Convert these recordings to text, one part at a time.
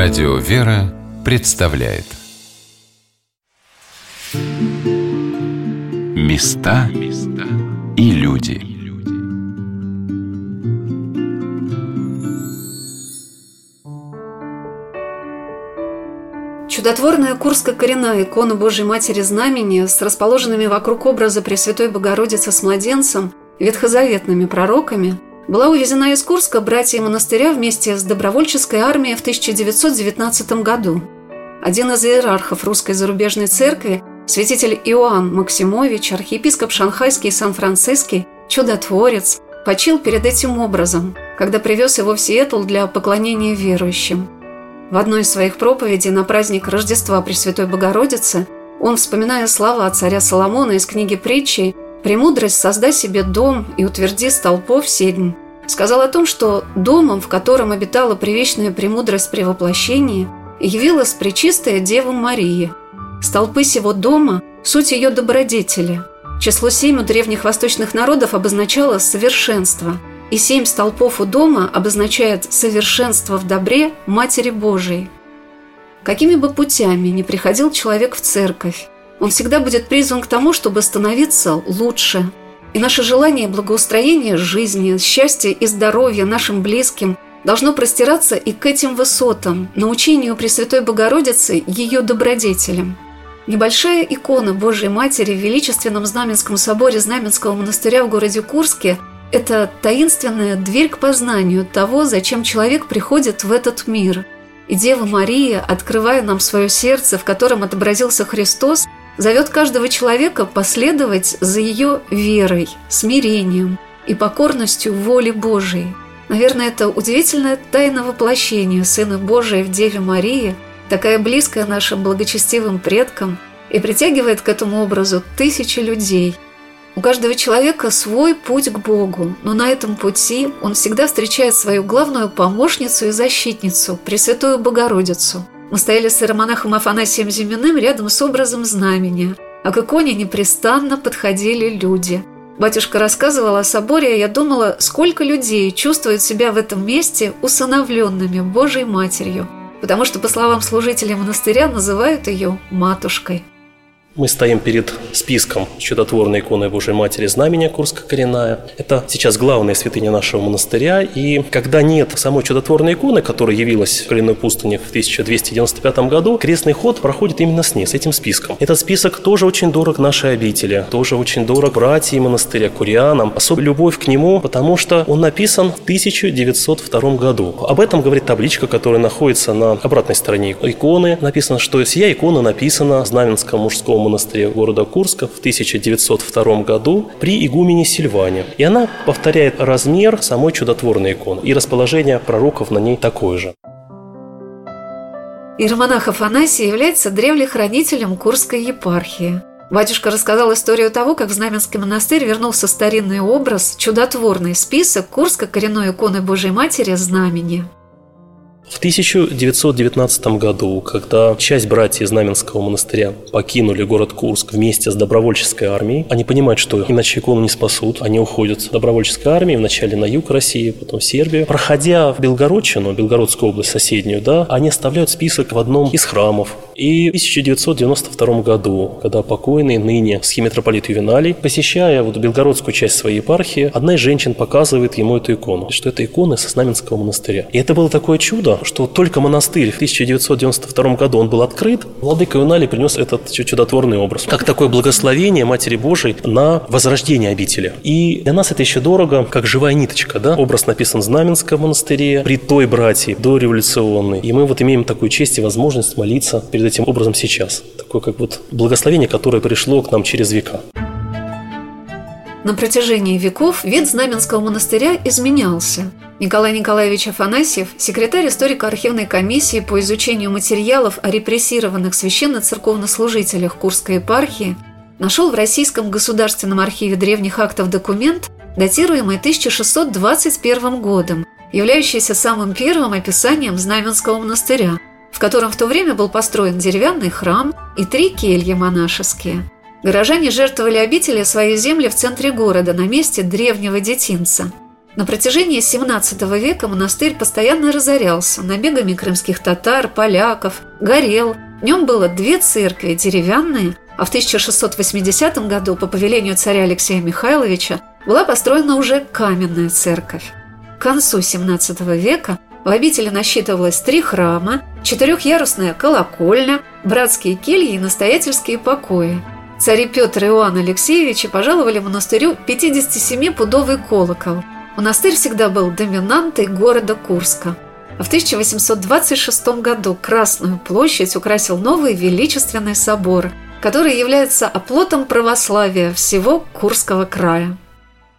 Радио «Вера» представляет. Места и люди. Чудотворная Курско-коренная икона Божьей Матери Знамени с расположенными вокруг образа Пресвятой Богородицы с младенцем, ветхозаветными пророками – была увезена из Курска братья монастыря вместе с добровольческой армией в 1919 году. Один из иерархов русской зарубежной церкви, святитель Иоанн Максимович, архиепископ Шанхайский и Сан-Франциский, чудотворец, почил перед этим образом, когда привез его в Сиэтл для поклонения верующим. В одной из своих проповедей на праздник Рождества Пресвятой Богородицы он, вспоминая слова царя Соломона из книги притчи «Премудрость создай себе дом и утверди столпов седьм», сказал о том, что домом, в котором обитала привечная премудрость при воплощении, явилась Пречистая Дева Мария. Столпы сего дома – суть ее добродетели. Число семь у древних восточных народов обозначало совершенство, и семь столпов у дома обозначает совершенство в добре Матери Божией. Какими бы путями ни приходил человек в церковь, он всегда будет призван к тому, чтобы становиться лучше. И наше желание благоустроения жизни, счастья и здоровья нашим близким должно простираться и к этим высотам, научению Пресвятой Богородицы ее добродетелям. Небольшая икона Божьей Матери в величественном Знаменском соборе Знаменского монастыря в городе Курске – это таинственная дверь к познанию того, зачем человек приходит в этот мир. И Дева Мария, открывая нам свое сердце, в котором отобразился Христос, зовет каждого человека последовать за ее верой, смирением и покорностью воле Божией. Наверное, это удивительное тайна воплощения Сына Божия в Деве Марии, такая близкая нашим благочестивым предкам, и притягивает к этому образу тысячи людей. У каждого человека свой путь к Богу, но на этом пути он всегда встречает свою главную помощницу и защитницу, Пресвятую Богородицу – мы стояли с иеромонахом Афанасием Зиминым рядом с образом знамения, а к иконе непрестанно подходили люди. Батюшка рассказывал о соборе, и я думала, сколько людей чувствуют себя в этом месте усыновленными Божьей Матерью, потому что, по словам служителей монастыря, называют ее «матушкой». Мы стоим перед списком чудотворной иконы Божьей Матери Знамения Курска Коренная. Это сейчас главная святыня нашего монастыря. И когда нет самой чудотворной иконы, которая явилась в коренной пустыне в 1295 году, крестный ход проходит именно с ней, с этим списком. Этот список тоже очень дорог нашей обители, тоже очень дорог братьям монастыря, курианам. Особая любовь к нему, потому что он написан в 1902 году. Об этом говорит табличка, которая находится на обратной стороне иконы. Написано, что сия икона написана Знаменского мужского монастыре города Курска в 1902 году при игумене Сильване. И она повторяет размер самой чудотворной иконы. И расположение пророков на ней такое же. Иеромонах Афанасий является древлехранителем Курской епархии. Батюшка рассказал историю того, как в Знаменский монастырь вернулся старинный образ, чудотворный список Курской коренной иконы Божьей Матери Знамени. В 1919 году, когда часть братьев Знаменского монастыря покинули город Курск вместе с добровольческой армией, они понимают, что иначе икону не спасут. Они уходят с добровольческой армии вначале на юг России, потом в Сербию. Проходя в Белгородчину, Белгородскую область соседнюю, да, они оставляют список в одном из храмов. И в 1992 году, когда покойный ныне схимитрополит Ювеналий, посещая вот белгородскую часть своей епархии, одна из женщин показывает ему эту икону, что это икона со Знаменского монастыря. И это было такое чудо, что только монастырь в 1992 году он был открыт, владыка Юнали принес этот чудотворный образ, как такое благословение Матери Божией на возрождение обители. И для нас это еще дорого, как живая ниточка, да? Образ написан в Знаменском монастыре, при той братьи, дореволюционной. И мы вот имеем такую честь и возможность молиться перед этим образом сейчас. Такое как вот благословение, которое пришло к нам через века. На протяжении веков вид Знаменского монастыря изменялся. Николай Николаевич Афанасьев, секретарь историко-архивной комиссии по изучению материалов о репрессированных священно-церковнослужителях Курской епархии, нашел в Российском государственном архиве древних актов документ, датируемый 1621 годом, являющийся самым первым описанием Знаменского монастыря, в котором в то время был построен деревянный храм и три кельи монашеские – Горожане жертвовали обители своей земли в центре города, на месте древнего детинца. На протяжении XVII века монастырь постоянно разорялся набегами крымских татар, поляков, горел. В нем было две церкви, деревянные, а в 1680 году по повелению царя Алексея Михайловича была построена уже каменная церковь. К концу XVII века в обители насчитывалось три храма, четырехъярусная колокольня, братские кельи и настоятельские покои. Цари Петр и Иоанн Алексеевичи пожаловали монастырю 57-пудовый колокол. Монастырь всегда был доминантой города Курска. А в 1826 году Красную площадь украсил новый величественный собор, который является оплотом православия всего Курского края.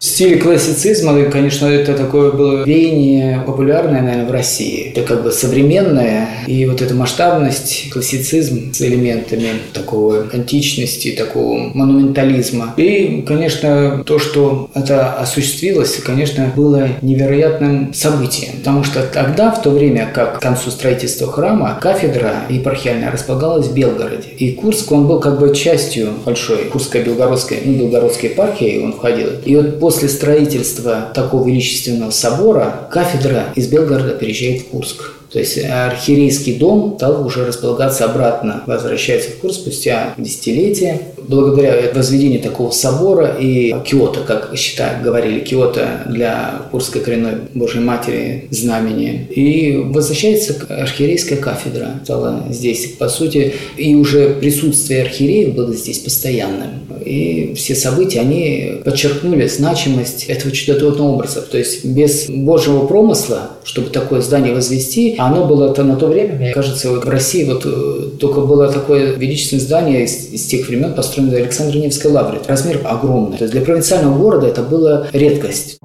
В стиле классицизма, конечно, это такое было веяние популярное, наверное, в России. Это как бы современное, и вот эта масштабность, классицизм с элементами такого античности, такого монументализма. И, конечно, то, что это осуществилось, конечно, было невероятным событием. Потому что тогда, в то время, как к концу строительства храма, кафедра епархиальная располагалась в Белгороде. И Курск, он был как бы частью большой Курско-Белгородской, ну, Белгородской епархии он входил. И вот после строительства такого величественного собора кафедра из Белгорода переезжает в Курск. То есть архиерейский дом стал уже располагаться обратно, возвращается в курс спустя десятилетия. Благодаря возведению такого собора и Киота, как считают, говорили, Киота для Курской коренной Божьей Матери знамени. И возвращается архиерейская кафедра. Стала здесь, по сути, и уже присутствие архиереев было здесь постоянным. И все события, они подчеркнули значимость этого чудотворного образа. То есть без Божьего промысла, чтобы такое здание возвести, оно было -то на то время, мне кажется, вот в России вот э, только было такое величественное здание из, из тех времен, построенное в Александре Невской лавре. Размер огромный. То есть для провинциального города это была редкость.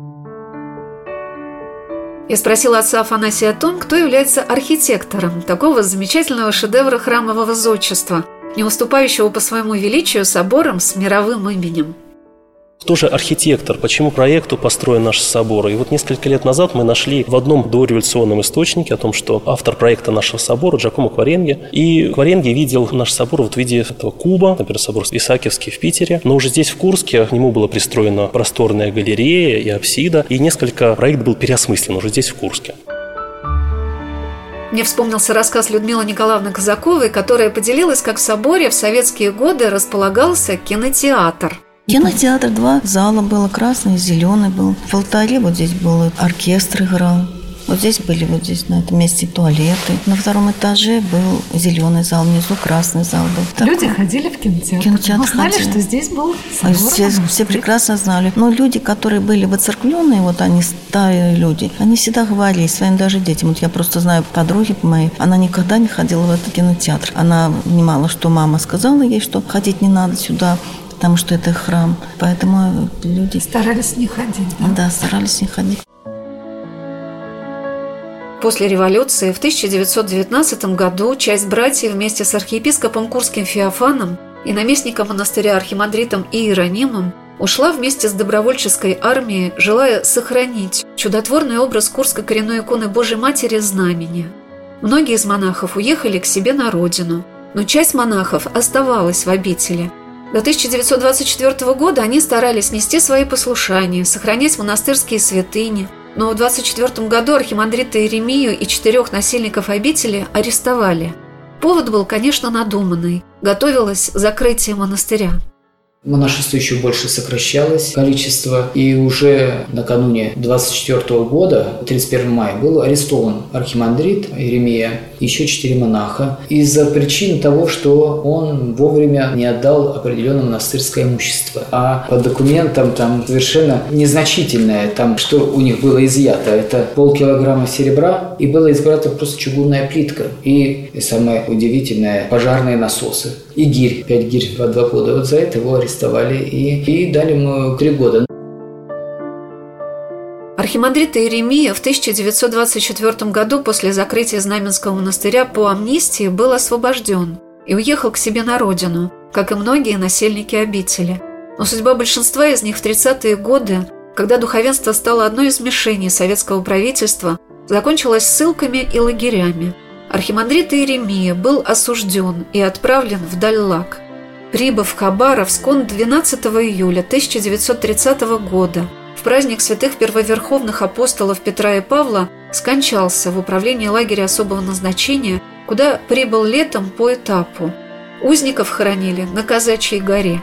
Я спросила отца Афанасия о том, кто является архитектором такого замечательного шедевра храмового зодчества, не уступающего по своему величию соборам с мировым именем. Кто же архитектор? Почему проекту построен наш собор? И вот несколько лет назад мы нашли в одном дореволюционном источнике о том, что автор проекта нашего собора Джакомо Кваренге. И Кваренге видел наш собор вот в виде этого куба, например, собор Исаакиевский в Питере. Но уже здесь, в Курске, к нему была пристроена просторная галерея и апсида. И несколько проект был переосмыслен уже здесь, в Курске. Мне вспомнился рассказ Людмилы Николаевны Казаковой, которая поделилась, как в соборе в советские годы располагался кинотеатр. Кинотеатр, два зала было, красный зеленый был. В алтаре вот здесь был оркестр играл. Вот здесь были, вот здесь на этом месте туалеты. На втором этаже был зеленый зал, внизу красный зал был. Такой. Люди ходили в кинотеатр. кинотеатр Мы знали, ходили. что здесь был собор. Все, все прекрасно знали. Но люди, которые были воцерквленные, вот они старые люди, они всегда говорили своим даже детям. Вот я просто знаю подруги моей, она никогда не ходила в этот кинотеатр. Она понимала, что мама сказала ей, что ходить не надо сюда потому что это храм. Поэтому люди... Старались не ходить, да? Да, старались не ходить. После революции в 1919 году часть братьев вместе с архиепископом Курским Феофаном и наместником монастыря архимандритом Иеронимом ушла вместе с добровольческой армией, желая сохранить чудотворный образ Курской коренной иконы Божьей Матери Знамения. Многие из монахов уехали к себе на родину, но часть монахов оставалась в обители – до 1924 года они старались нести свои послушания, сохранять монастырские святыни, но в 24 году архимандрита Иеремию и четырех насильников обители арестовали. Повод был, конечно, надуманный. Готовилось закрытие монастыря. Монашество еще больше сокращалось, количество, и уже накануне 24 года, 31 мая, был арестован архимандрит Иеремия, еще четыре монаха, из-за причин того, что он вовремя не отдал определенное монастырское имущество. А по документам там совершенно незначительное, там что у них было изъято, это полкилограмма серебра, и было изъято просто чугунная плитка, и, и самое удивительное, пожарные насосы, и гирь, пять гирь в два года. Вот за это его арестовали и, и дали ему три года. Архимандрит Иеремия в 1924 году после закрытия Знаменского монастыря по амнистии был освобожден и уехал к себе на родину, как и многие насельники обители. Но судьба большинства из них в 30-е годы, когда духовенство стало одной из мишеней советского правительства, закончилась ссылками и лагерями. Архимандрит Иеремия был осужден и отправлен в Даллак – Прибыв в Хабаровск, он 12 июля 1930 года в праздник святых первоверховных апостолов Петра и Павла скончался в управлении лагеря особого назначения, куда прибыл летом по этапу. Узников хоронили на Казачьей горе.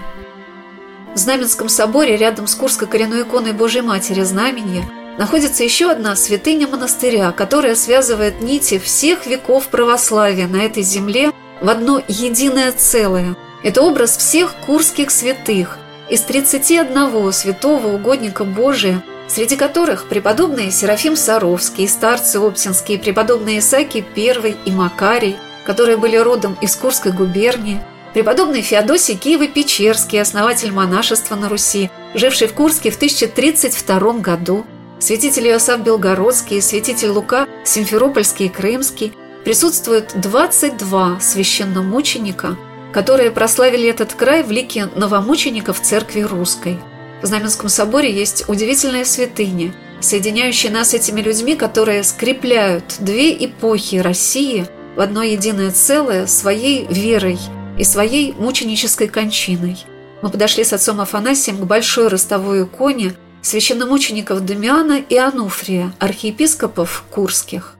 В Знаменском соборе рядом с Курской коренной иконой Божьей Матери Знаменья находится еще одна святыня монастыря, которая связывает нити всех веков православия на этой земле в одно единое целое. Это образ всех курских святых из 31 святого угодника Божия, среди которых преподобные Серафим Саровский, старцы Оптинские, преподобные Исаки I и Макарий, которые были родом из Курской губернии, преподобный Феодосий Киево-Печерский, основатель монашества на Руси, живший в Курске в 1032 году, святитель Иосаф Белгородский, святитель Лука Симферопольский и Крымский, присутствуют 22 священномученика, которые прославили этот край в лике новомучеников церкви русской. В Знаменском соборе есть удивительная святыня, соединяющая нас с этими людьми, которые скрепляют две эпохи России в одно единое целое своей верой и своей мученической кончиной. Мы подошли с отцом Афанасием к большой ростовой иконе священномучеников Дамиана и Ануфрия, архиепископов Курских.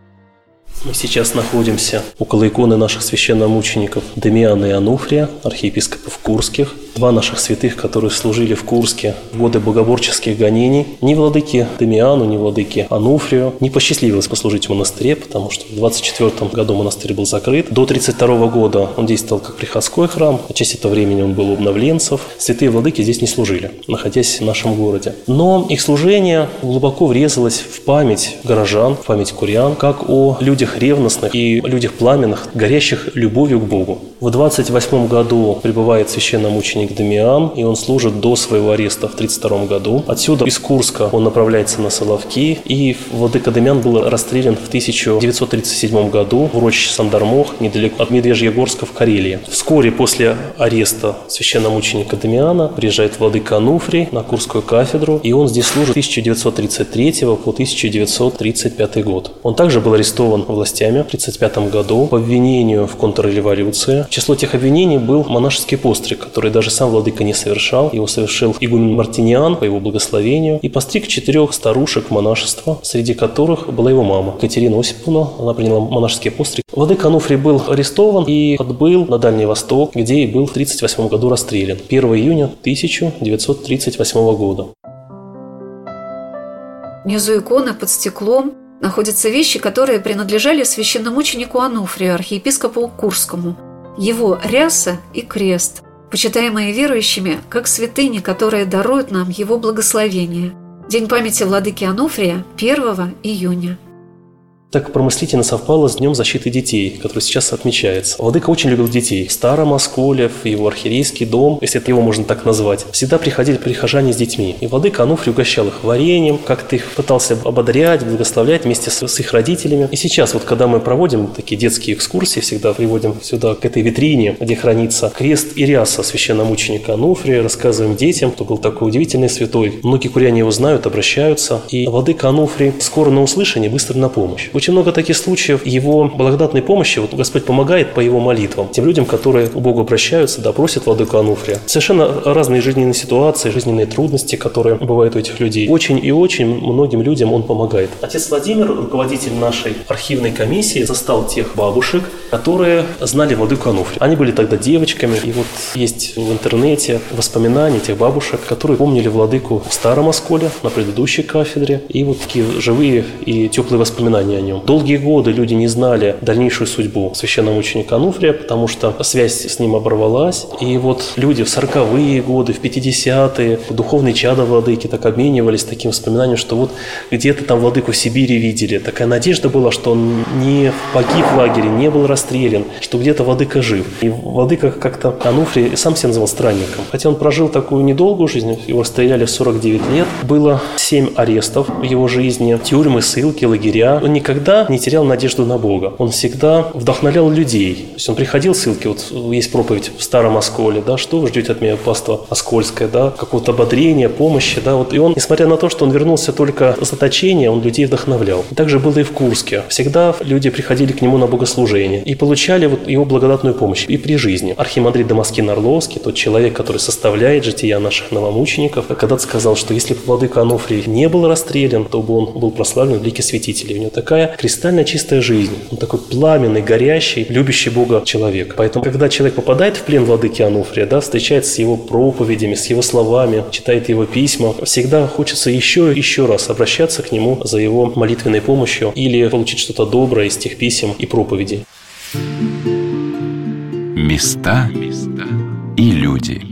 Мы сейчас находимся около иконы наших священномучеников Демиана и Ануфрия, архиепископов Курских, два наших святых, которые служили в Курске в годы богоборческих гонений. Ни владыке Демиану, ни владыке Ануфрию не посчастливилось послужить в монастыре, потому что в 24 году монастырь был закрыт. До 32 года он действовал как приходской храм, а часть этого времени он был у обновленцев. Святые владыки здесь не служили, находясь в нашем городе. Но их служение глубоко врезалось в память горожан, в память курян, как о людях людях ревностных и людях пламенных, горящих любовью к Богу. В 28 году прибывает священномученик Дамиан, и он служит до своего ареста в 32 году. Отсюда из Курска он направляется на Соловки, и владыка Дамиан был расстрелян в 1937 году в урочище Сандармох, недалеко от Медвежьегорска в Карелии. Вскоре после ареста священномученика Дамиана приезжает владыка Ануфрий на Курскую кафедру, и он здесь служит с 1933 по 1935 год. Он также был арестован властями в 1935 году по обвинению в контрреволюции. Число тех обвинений был монашеский постриг, который даже сам владыка не совершал. Его совершил игумен Мартиниан по его благословению и постриг четырех старушек монашества, среди которых была его мама Катерина Осиповна. Она приняла монашеский постриг. Владыка Ануфрий был арестован и отбыл на Дальний Восток, где и был в 1938 году расстрелян 1 июня 1938 года. Внизу иконы под стеклом находятся вещи, которые принадлежали священномученику Ануфрию, архиепископу Курскому, его ряса и крест, почитаемые верующими как святыни, которые даруют нам его благословение. День памяти владыки Ануфрия 1 июня. Так промыслительно совпало с Днем защиты детей, который сейчас отмечается. Владыка очень любил детей. В Старом Осколе, в его архиерейский дом, если это его можно так назвать, всегда приходили прихожане с детьми. И Владыка Ануфрий угощал их вареньем, как-то их пытался ободрять, благословлять вместе с, с их родителями. И сейчас, вот когда мы проводим такие детские экскурсии, всегда приводим сюда к этой витрине, где хранится крест и ряса священномученика Ануфрия, рассказываем детям, кто был такой удивительный святой. Многие куряне его знают, обращаются. И Владыка Ануфрий скоро на услышание, быстро на помощь. Очень много таких случаев его благодатной помощи, вот Господь помогает по его молитвам, тем людям, которые у Бога обращаются, да, просят Владыку Ануфрия. Совершенно разные жизненные ситуации, жизненные трудности, которые бывают у этих людей. Очень и очень многим людям он помогает. Отец Владимир, руководитель нашей архивной комиссии, застал тех бабушек, которые знали Владыку Ануфрия. Они были тогда девочками, и вот есть в интернете воспоминания тех бабушек, которые помнили Владыку в Старом Осколе, на предыдущей кафедре, и вот такие живые и теплые воспоминания о нем. Долгие годы люди не знали дальнейшую судьбу священного ученика Ануфрия, потому что связь с ним оборвалась. И вот люди в 40-е годы, в 50-е, духовные чада владыки так обменивались таким воспоминанием, что вот где-то там владыку Сибири видели. Такая надежда была, что он не погиб в лагере, не был расстрелян, что где-то владыка жив. И владыка как-то Ануфрий сам себя называл странником. Хотя он прожил такую недолгую жизнь, его расстреляли в 49 лет. Было 7 арестов в его жизни, тюрьмы, ссылки, лагеря. Он никогда никогда не терял надежду на Бога. Он всегда вдохновлял людей. То есть он приходил, ссылки, вот есть проповедь в Старом Осколе, да, что вы ждете от меня, паства Оскольское, да, какого-то ободрения, помощи, да, вот. И он, несмотря на то, что он вернулся только с заточения, он людей вдохновлял. И также было и в Курске. Всегда люди приходили к нему на богослужение и получали вот его благодатную помощь и при жизни. Архимандрит Дамаскин Орловский, тот человек, который составляет жития наших новомучеников, когда-то сказал, что если бы владыка Ануфрий не был расстрелян, то бы он был прославлен в лике святителей. У него такая кристально чистая жизнь. Он такой пламенный, горящий, любящий Бога человек. Поэтому, когда человек попадает в плен владыки Ануфрия, да, встречается с его проповедями, с его словами, читает его письма, всегда хочется еще и еще раз обращаться к нему за его молитвенной помощью или получить что-то доброе из тех писем и проповедей. Места и люди.